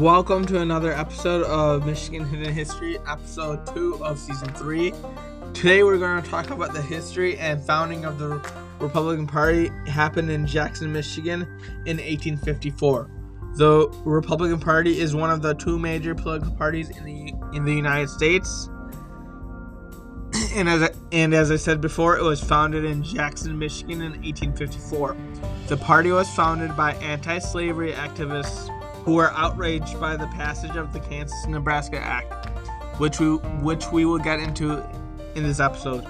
Welcome to another episode of Michigan Hidden History, episode 2 of season 3. Today we're going to talk about the history and founding of the Republican Party happened in Jackson, Michigan in 1854. The Republican Party is one of the two major political parties in the in the United States. And as I, and as I said before, it was founded in Jackson, Michigan in 1854. The party was founded by anti-slavery activists who were outraged by the passage of the Kansas-Nebraska Act, which we which we will get into in this episode,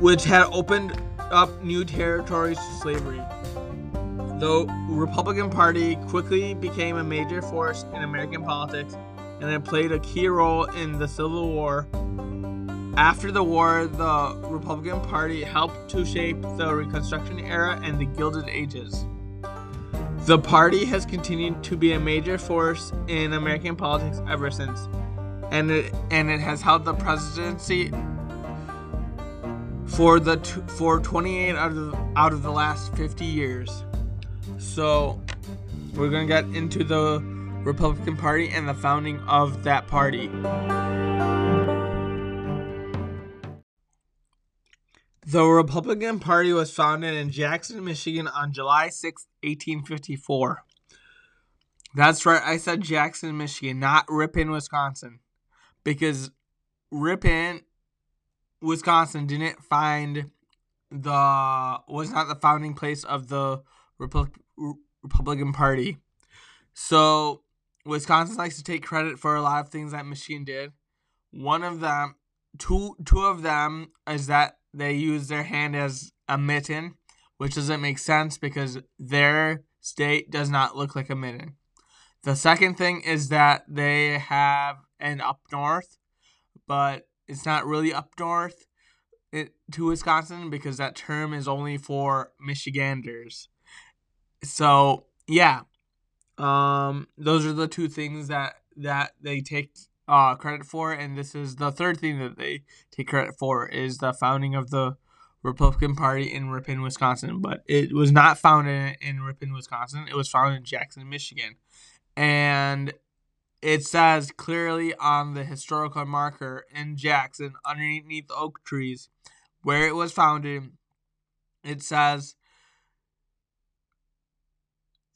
which had opened up new territories to slavery. The Republican Party quickly became a major force in American politics and it played a key role in the Civil War. After the war, the Republican Party helped to shape the Reconstruction era and the Gilded Ages. The party has continued to be a major force in American politics ever since, and it and it has held the presidency for the t- for 28 out of out of the last 50 years. So, we're to get into the Republican Party and the founding of that party. The Republican Party was founded in Jackson, Michigan on July 6, 1854. That's right, I said Jackson, Michigan, not Ripon, Wisconsin. Because Ripon, Wisconsin didn't find the was not the founding place of the Repu- Republican Party. So Wisconsin likes to take credit for a lot of things that Michigan did. One of them, two two of them is that they use their hand as a mitten, which doesn't make sense because their state does not look like a mitten. The second thing is that they have an up north, but it's not really up north to Wisconsin because that term is only for Michiganders. So yeah, um, those are the two things that that they take uh, credit for, and this is the third thing that they take credit for is the founding of the Republican Party in Ripon, Wisconsin. But it was not founded in Ripon, Wisconsin. It was founded in Jackson, Michigan, and it says clearly on the historical marker in Jackson, underneath oak trees, where it was founded. It says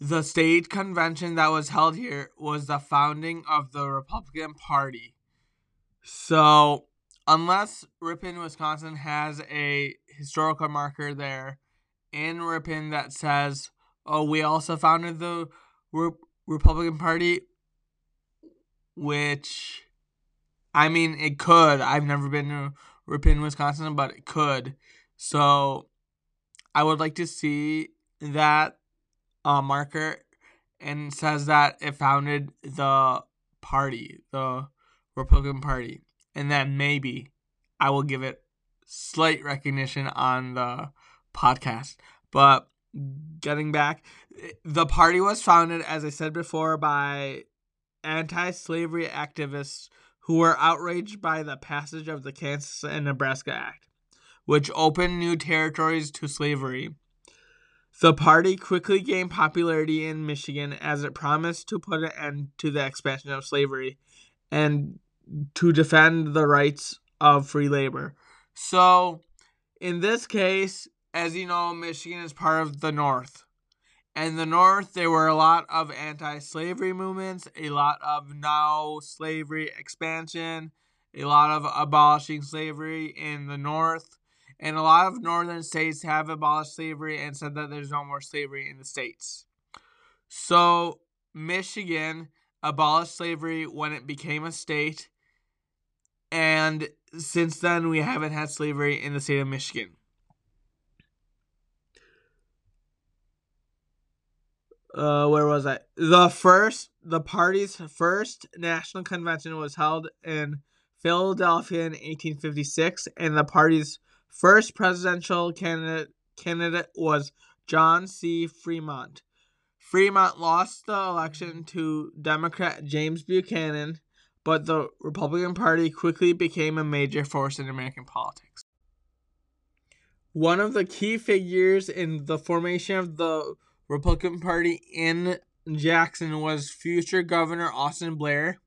the state convention that was held here was the founding of the Republican Party. So, unless Ripon, Wisconsin has a historical marker there in Ripon that says, oh, we also founded the Re- Republican Party, which, I mean, it could. I've never been to Ripon, Wisconsin, but it could. So, I would like to see that uh, marker and says that it founded the party, the Republican Party, and that maybe I will give it slight recognition on the podcast. But getting back, the party was founded, as I said before, by anti slavery activists who were outraged by the passage of the Kansas and Nebraska Act, which opened new territories to slavery. The party quickly gained popularity in Michigan as it promised to put an end to the expansion of slavery and to defend the rights of free labor. So, in this case, as you know, Michigan is part of the North. And the North, there were a lot of anti slavery movements, a lot of no slavery expansion, a lot of abolishing slavery in the North and a lot of northern states have abolished slavery and said that there's no more slavery in the states. So, Michigan abolished slavery when it became a state, and since then, we haven't had slavery in the state of Michigan. Uh, where was I? The first, the party's first national convention was held in Philadelphia in 1856, and the party's First presidential candidate candidate was John C. Fremont. Fremont lost the election to Democrat James Buchanan, but the Republican Party quickly became a major force in American politics. One of the key figures in the formation of the Republican Party in Jackson was future Governor Austin Blair.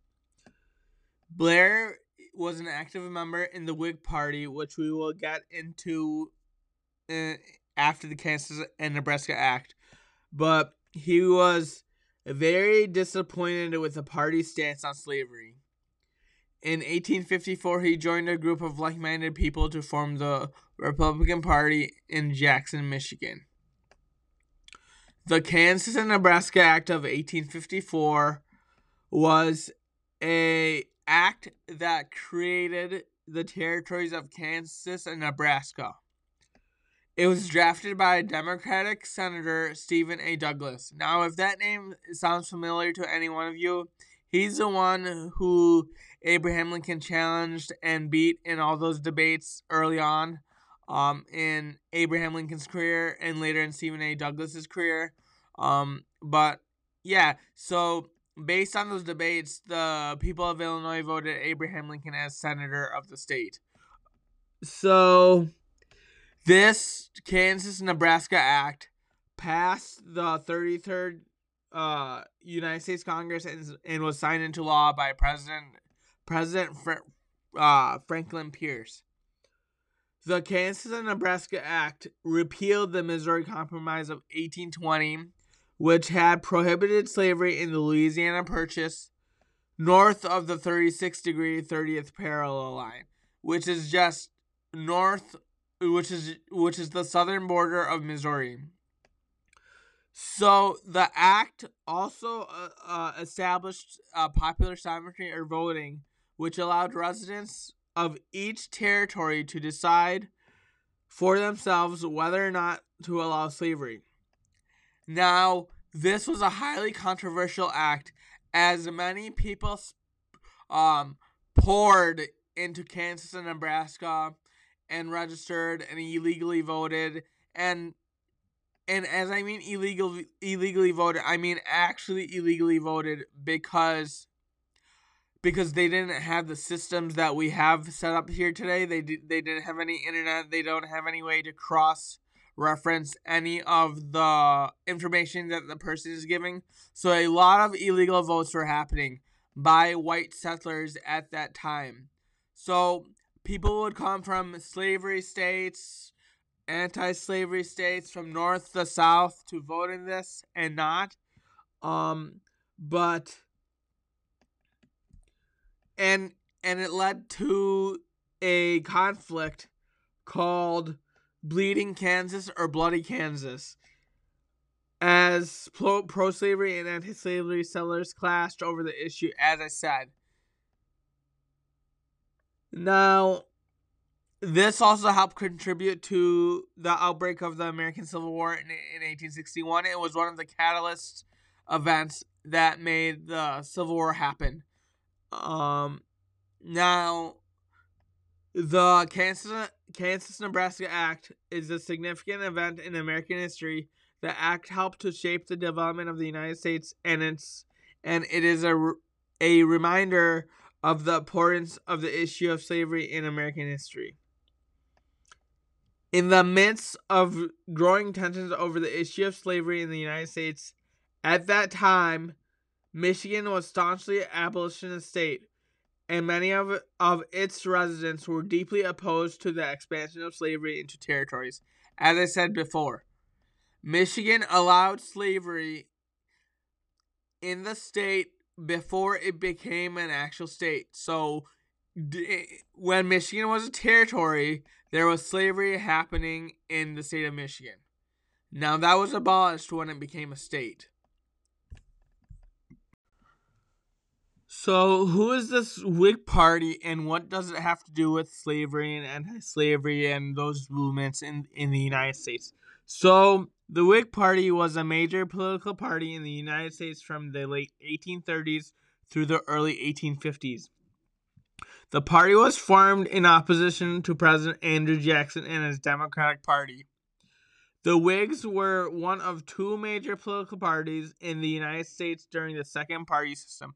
Blair was an active member in the Whig Party, which we will get into uh, after the Kansas and Nebraska Act. But he was very disappointed with the party's stance on slavery. In 1854, he joined a group of like minded people to form the Republican Party in Jackson, Michigan. The Kansas and Nebraska Act of 1854 was a act that created the territories of Kansas and Nebraska. It was drafted by Democratic Senator Stephen A. Douglas. Now, if that name sounds familiar to any one of you, he's the one who Abraham Lincoln challenged and beat in all those debates early on um, in Abraham Lincoln's career and later in Stephen A. Douglas's career. Um, but yeah, so based on those debates, the people of Illinois voted Abraham Lincoln as senator of the state. So this Kansas Nebraska Act passed the 33rd uh, United States Congress and, and was signed into law by President President Fra- uh, Franklin Pierce. The Kansas and Nebraska Act repealed the Missouri Compromise of 1820, which had prohibited slavery in the Louisiana Purchase north of the 36 degree 30th parallel line, which is just north which is which is the southern border of Missouri. So the act also uh, uh, established popular sovereignty or voting, which allowed residents of each territory to decide for themselves whether or not to allow slavery. Now, this was a highly controversial act as many people um, poured into Kansas and Nebraska and registered and illegally voted and and as I mean illegal illegally voted, I mean actually illegally voted because because they didn't have the systems that we have set up here today. They they didn't have any internet. They don't have any way to cross reference any of the information that the person is giving. So a lot of illegal votes were happening by white settlers at that time. So people would come from slavery states, anti slavery states, from north to south to vote in this and not. Um, but and and it led to a conflict called Bleeding Kansas or Bloody Kansas as pro slavery and anti slavery settlers clashed over the issue, as I said. Now, this also helped contribute to the outbreak of the American Civil War in, in 1861. It was one of the catalyst events that made the Civil War happen. Um, now, the Kansas Kansas Nebraska Act is a significant event in American history. The act helped to shape the development of the United States, and it's and it is a a reminder of the importance of the issue of slavery in American history. In the midst of growing tensions over the issue of slavery in the United States, at that time, Michigan was staunchly an abolitionist state, and many of, of its residents were deeply opposed to the expansion of slavery into territories. As I said before, Michigan allowed slavery in the state before it became an actual state. So d- eh, when Michigan was a territory, there was slavery happening in the state of Michigan. Now that was abolished when it became a state. So, who is this Whig Party, and what does it have to do with slavery and anti-slavery and those movements in in the United States? So, the Whig Party was a major political party in the United States from the late 1830s through the early 1850s. The party was formed in opposition to President Andrew Jackson and his Democratic Party. The Whigs were one of two major political parties in the United States during the second party system.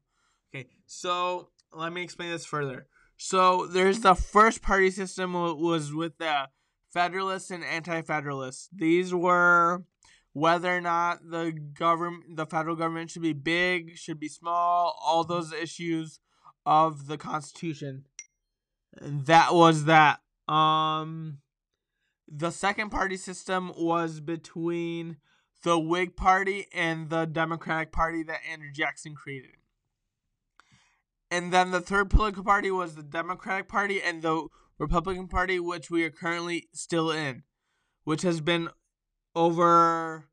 Okay, so let me explain this further. So there's the first party system was with the Federalists and Anti-Federalists. These were whether or not the government, the federal government should be big, should be small, all those issues of the Constitution. That was that. Um, the second party system was between the Whig Party and the Democratic Party that Andrew Jackson created. And then the third political party was the Democratic Party and the Republican Party, which we are currently still in, which has been over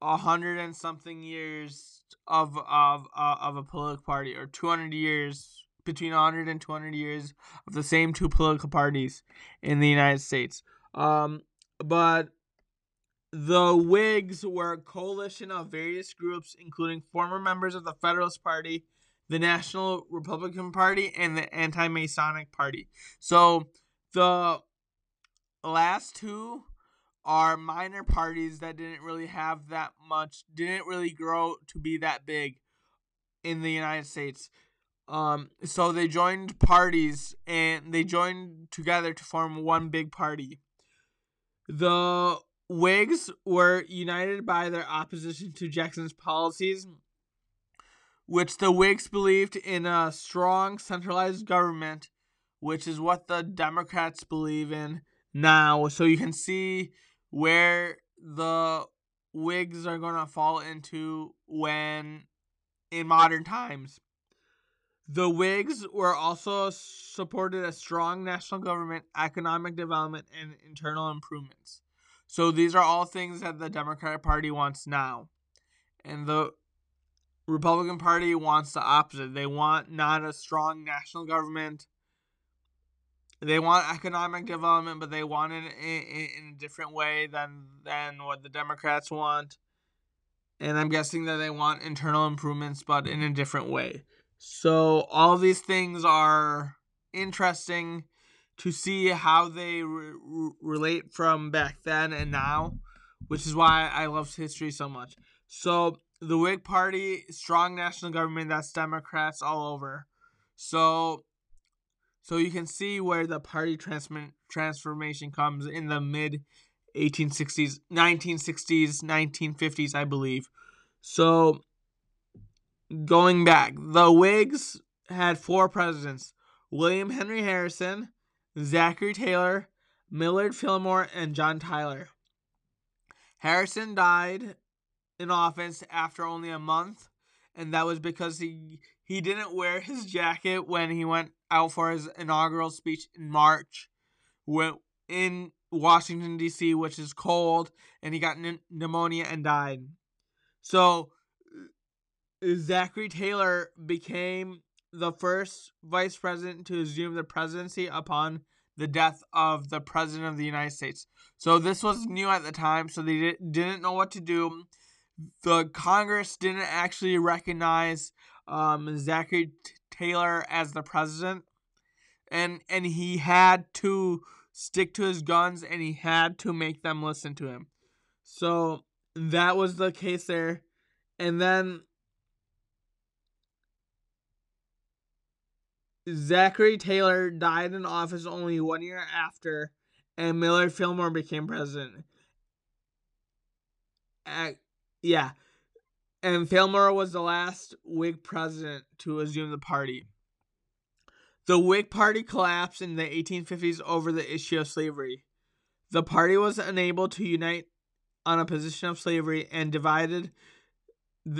a hundred and something years of of uh, of a political party, or two hundred years between 100 and 200 years of the same two political parties in the United States. Um, but the Whigs were a coalition of various groups, including former members of the Federalist Party, the National Republican Party, and the Anti Masonic Party. So the last two are minor parties that didn't really have that much, didn't really grow to be that big in the United States. Um, so they joined parties and they joined together to form one big party. The Whigs were united by their opposition to Jackson's policies, which the Whigs believed in a strong centralized government, which is what the Democrats believe in now. So you can see where the Whigs are going to fall into when in modern times. The Whigs were also supported a strong national government, economic development, and internal improvements. So these are all things that the Democratic Party wants now. And the Republican Party wants the opposite. They want not a strong national government. They want economic development, but they want it in, in, a different way than than what the Democrats want. And I'm guessing that they want internal improvements, but in a different way. So all these things are interesting to see how they re- relate from back then and now, which is why I love history so much. So the Whig Party, strong national government, that's Democrats all over. So so you can see where the party transform- transformation comes in the mid 1860s, 1960s, 1950s, I believe. So going back, the Whigs had four presidents William Henry Harrison, Zachary Taylor, Millard Fillmore, and John Tyler. Harrison died in office after only a month, and that was because he he didn't wear his jacket when he went out for his inaugural speech in March when in Washington D.C., which is cold, and he got pneumonia and died. So Zachary Taylor became the first vice president to assume the presidency upon the death of the president of the United States. So this was new at the time, so they didn't know what to do. The Congress didn't actually recognize um, Zachary Taylor as the president, and and he had to stick to his guns, and he had to make them listen to him. So that was the case there, and then Zachary Taylor died in office only one year after, and Millard Fillmore became president. Uh, yeah. And Fillmore was the last Whig president to assume the party. The Whig Party collapsed in the 1850s over the issue of slavery. The party was unable to unite on a position of slavery and divided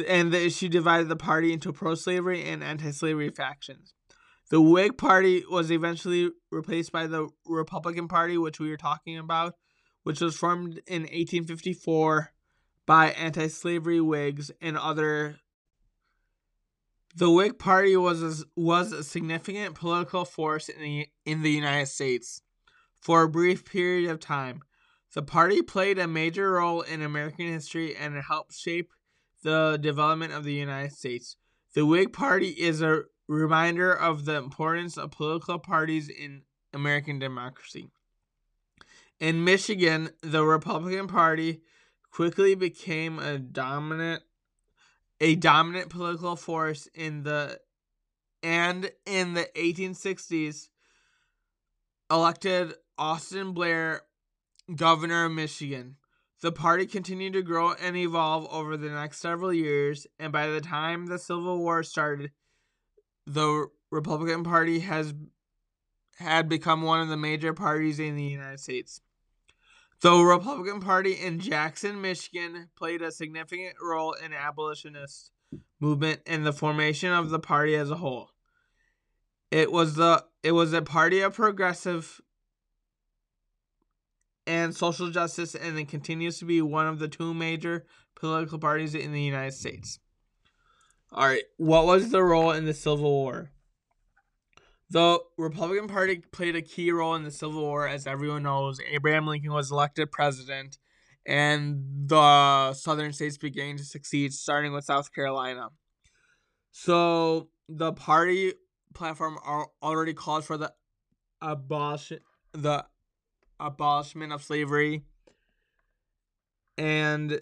and the issue divided the party into pro-slavery and anti-slavery factions. The Whig Party was eventually replaced by the Republican Party, which we were talking about, which was formed in 1854 by anti slavery Whigs and other. The Whig Party was a, was a significant political force in the, in the United States for a brief period of time. The party played a major role in American history and it helped shape the development of the United States. The Whig Party is a reminder of the importance of political parties in American democracy. In Michigan, the Republican Party quickly became a dominant a dominant political force in the and in the 1860s elected Austin Blair governor of Michigan. The party continued to grow and evolve over the next several years, and by the time the Civil War started, the Republican Party has had become one of the major parties in the United States. The Republican Party in Jackson, Michigan played a significant role in the abolitionist movement and the formation of the party as a whole. It was the it was a party of progressive and social justice and it continues to be one of the two major political parties in the United States. All right, what was the role in the Civil War? The Republican Party played a key role in the Civil War, as everyone knows. Abraham Lincoln was elected president, and the southern states began to succeed, starting with South Carolina. So the party platform already called for the abolition the abolishment of slavery and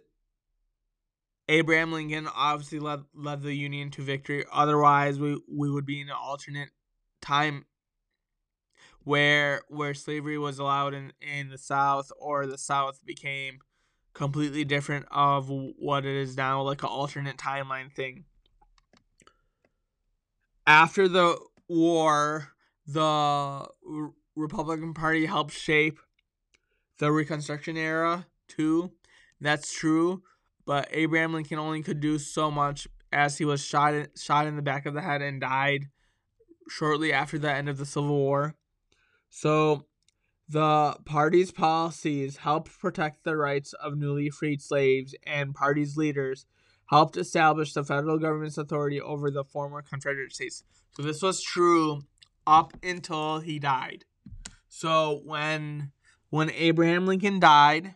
Abraham Lincoln obviously led led the Union to victory. Otherwise, we, we would be in an alternate time where where slavery was allowed in, in the South or the South became completely different of what it is now, like an alternate timeline thing. After the war, the Republican Party helped shape the Reconstruction era too. That's true, but Abraham Lincoln only could do so much as he was shot shot in the back of the head and died shortly after the end of the Civil War. So the party's policies helped protect the rights of newly freed slaves, and party's leaders helped establish the federal government's authority over the former Confederate states. So this was true up until he died. So when when Abraham Lincoln died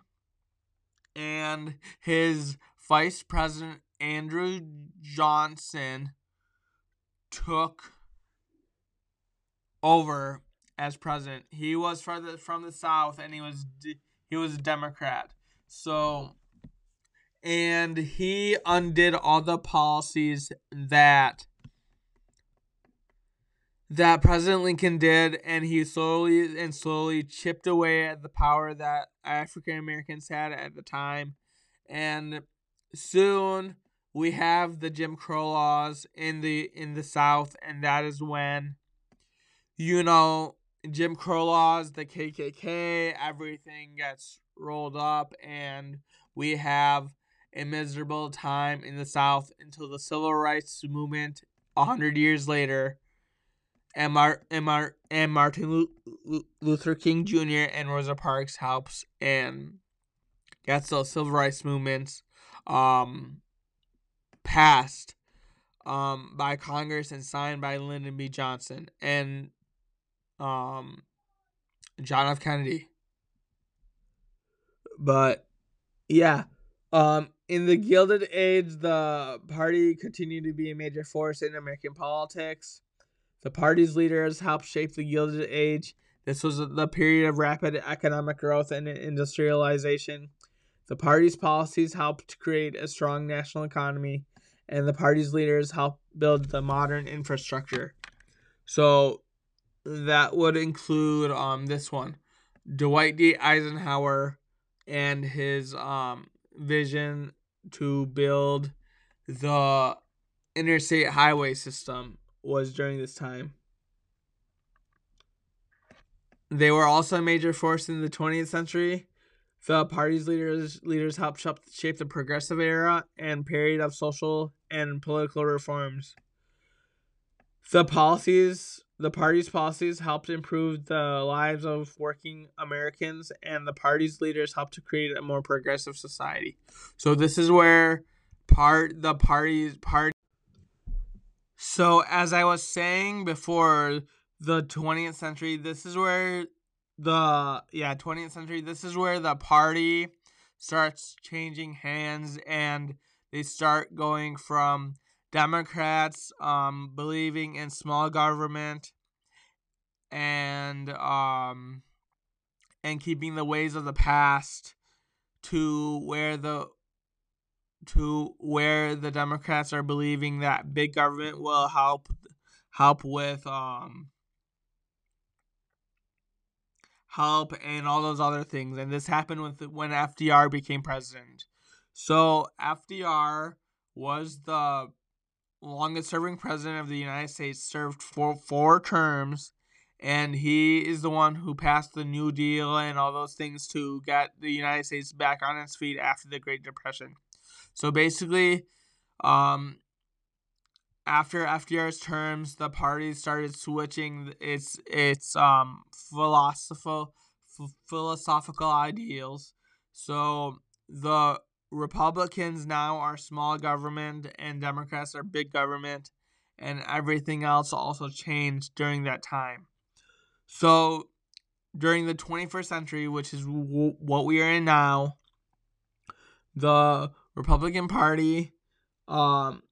and his vice president Andrew Johnson took over as president. He was from the from the South, and he was he was a Democrat. So, and he undid all the policies that that President Lincoln did, and he slowly and slowly chipped away at the power that African Americans had at the time. And soon we have the Jim Crow laws in the in the South, and that is when you know, Jim Crow laws, the KKK, everything gets rolled up, and we have a miserable time in the South until the civil rights movement a hundred years later, and, Mar- and, Mar- and Martin Luther King Jr. and Rosa Parks helps and gets the civil rights movements um, passed um, by Congress and signed by Lyndon B. Johnson. And um, John F. Kennedy. But yeah, um, in the Gilded Age, the party continued to be a major force in American politics. The party's leaders helped shape the Gilded Age. This was the period of rapid economic growth and industrialization. The party's policies helped create a strong national economy, and the party's leaders helped build the modern infrastructure. So, that would include um this one, Dwight D. Eisenhower, and his um vision to build the interstate highway system was during this time. They were also a major force in the 20th century. The party's leaders leaders helped shape the progressive era and period of social and political reforms. The policies the party's policies helped improve the lives of working Americans, and the party's leaders helped to create a more progressive society. So this is where part the party's party. So as I was saying before, the 20th century, this is where the yeah 20th century. This is where the party starts changing hands, and they start going from Democrats um, believing in small government and um, and keeping the ways of the past to where the to where the Democrats are believing that big government will help help with um help and all those other things. And this happened with when FDR became president. So FDR was the longest serving president of the United States, served for four terms, and he is the one who passed the New Deal and all those things to get the United States back on its feet after the Great Depression. So basically, um, after FDR's terms, the party started switching its its um philosophical philosophical ideals. So the Republicans now are small government and Democrats are big government, and everything else also changed during that time. So during the 21st century, which is w- what we are in now, the Republican Party um,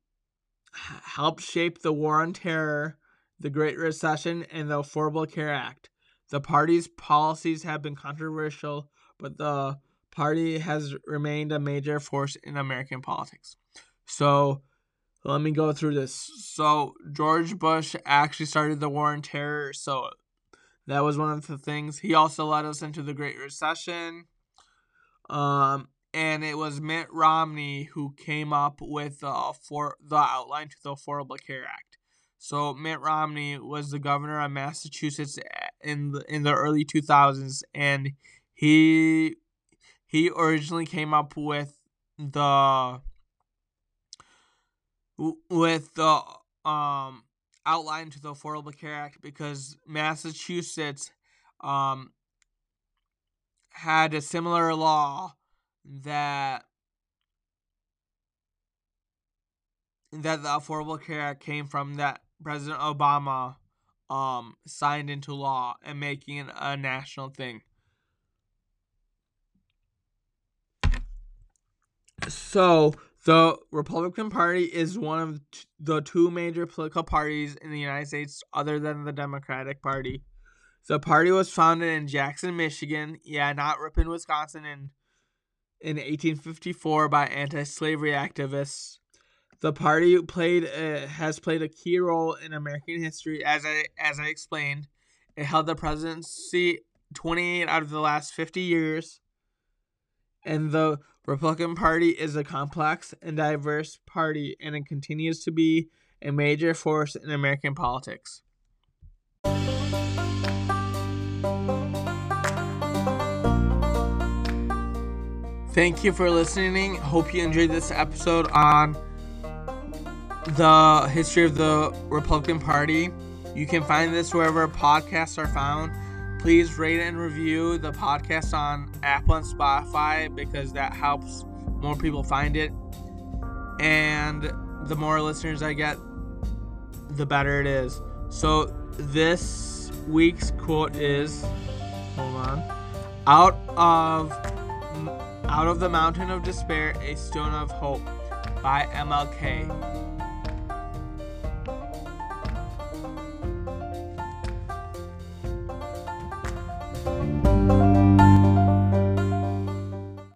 helped shape the War on Terror, the Great Recession, and the Affordable Care Act. The party's policies have been controversial, but the party has remained a major force in American politics. So, let me go through this. So, George Bush actually started the War on Terror, so that was one of the things. He also led us into the Great Recession. Um, and it was Mitt Romney who came up with the for the outline to the Affordable Care Act. So Mitt Romney was the governor of Massachusetts in the, in the early 2000s, and he he originally came up with the with the um outline to the Affordable Care Act because Massachusetts um had a similar law that that the Affordable Care Act came from that President Obama um signed into law and making it a national thing. So the Republican Party is one of the two major political parties in the United States other than the Democratic Party. The party was founded in Jackson, Michigan, yeah, not Ripon, Wisconsin, and in 1854 by anti-slavery activists. The party played has played a key role in American history, as I as I explained. It held the presidency 28 out of the last 50 years, and the Republican Party is a complex and diverse party, and it continues to be a major force in American politics. Thank you for listening. Hope you enjoyed this episode on the history of the Republican Party. You can find this wherever podcasts are found. Please rate and review the podcast on Apple and Spotify because that helps more people find it. And the more listeners I get, the better it is. So this week's quote is hold on. Out of out of the Mountain of Despair, A Stone of Hope by MLK.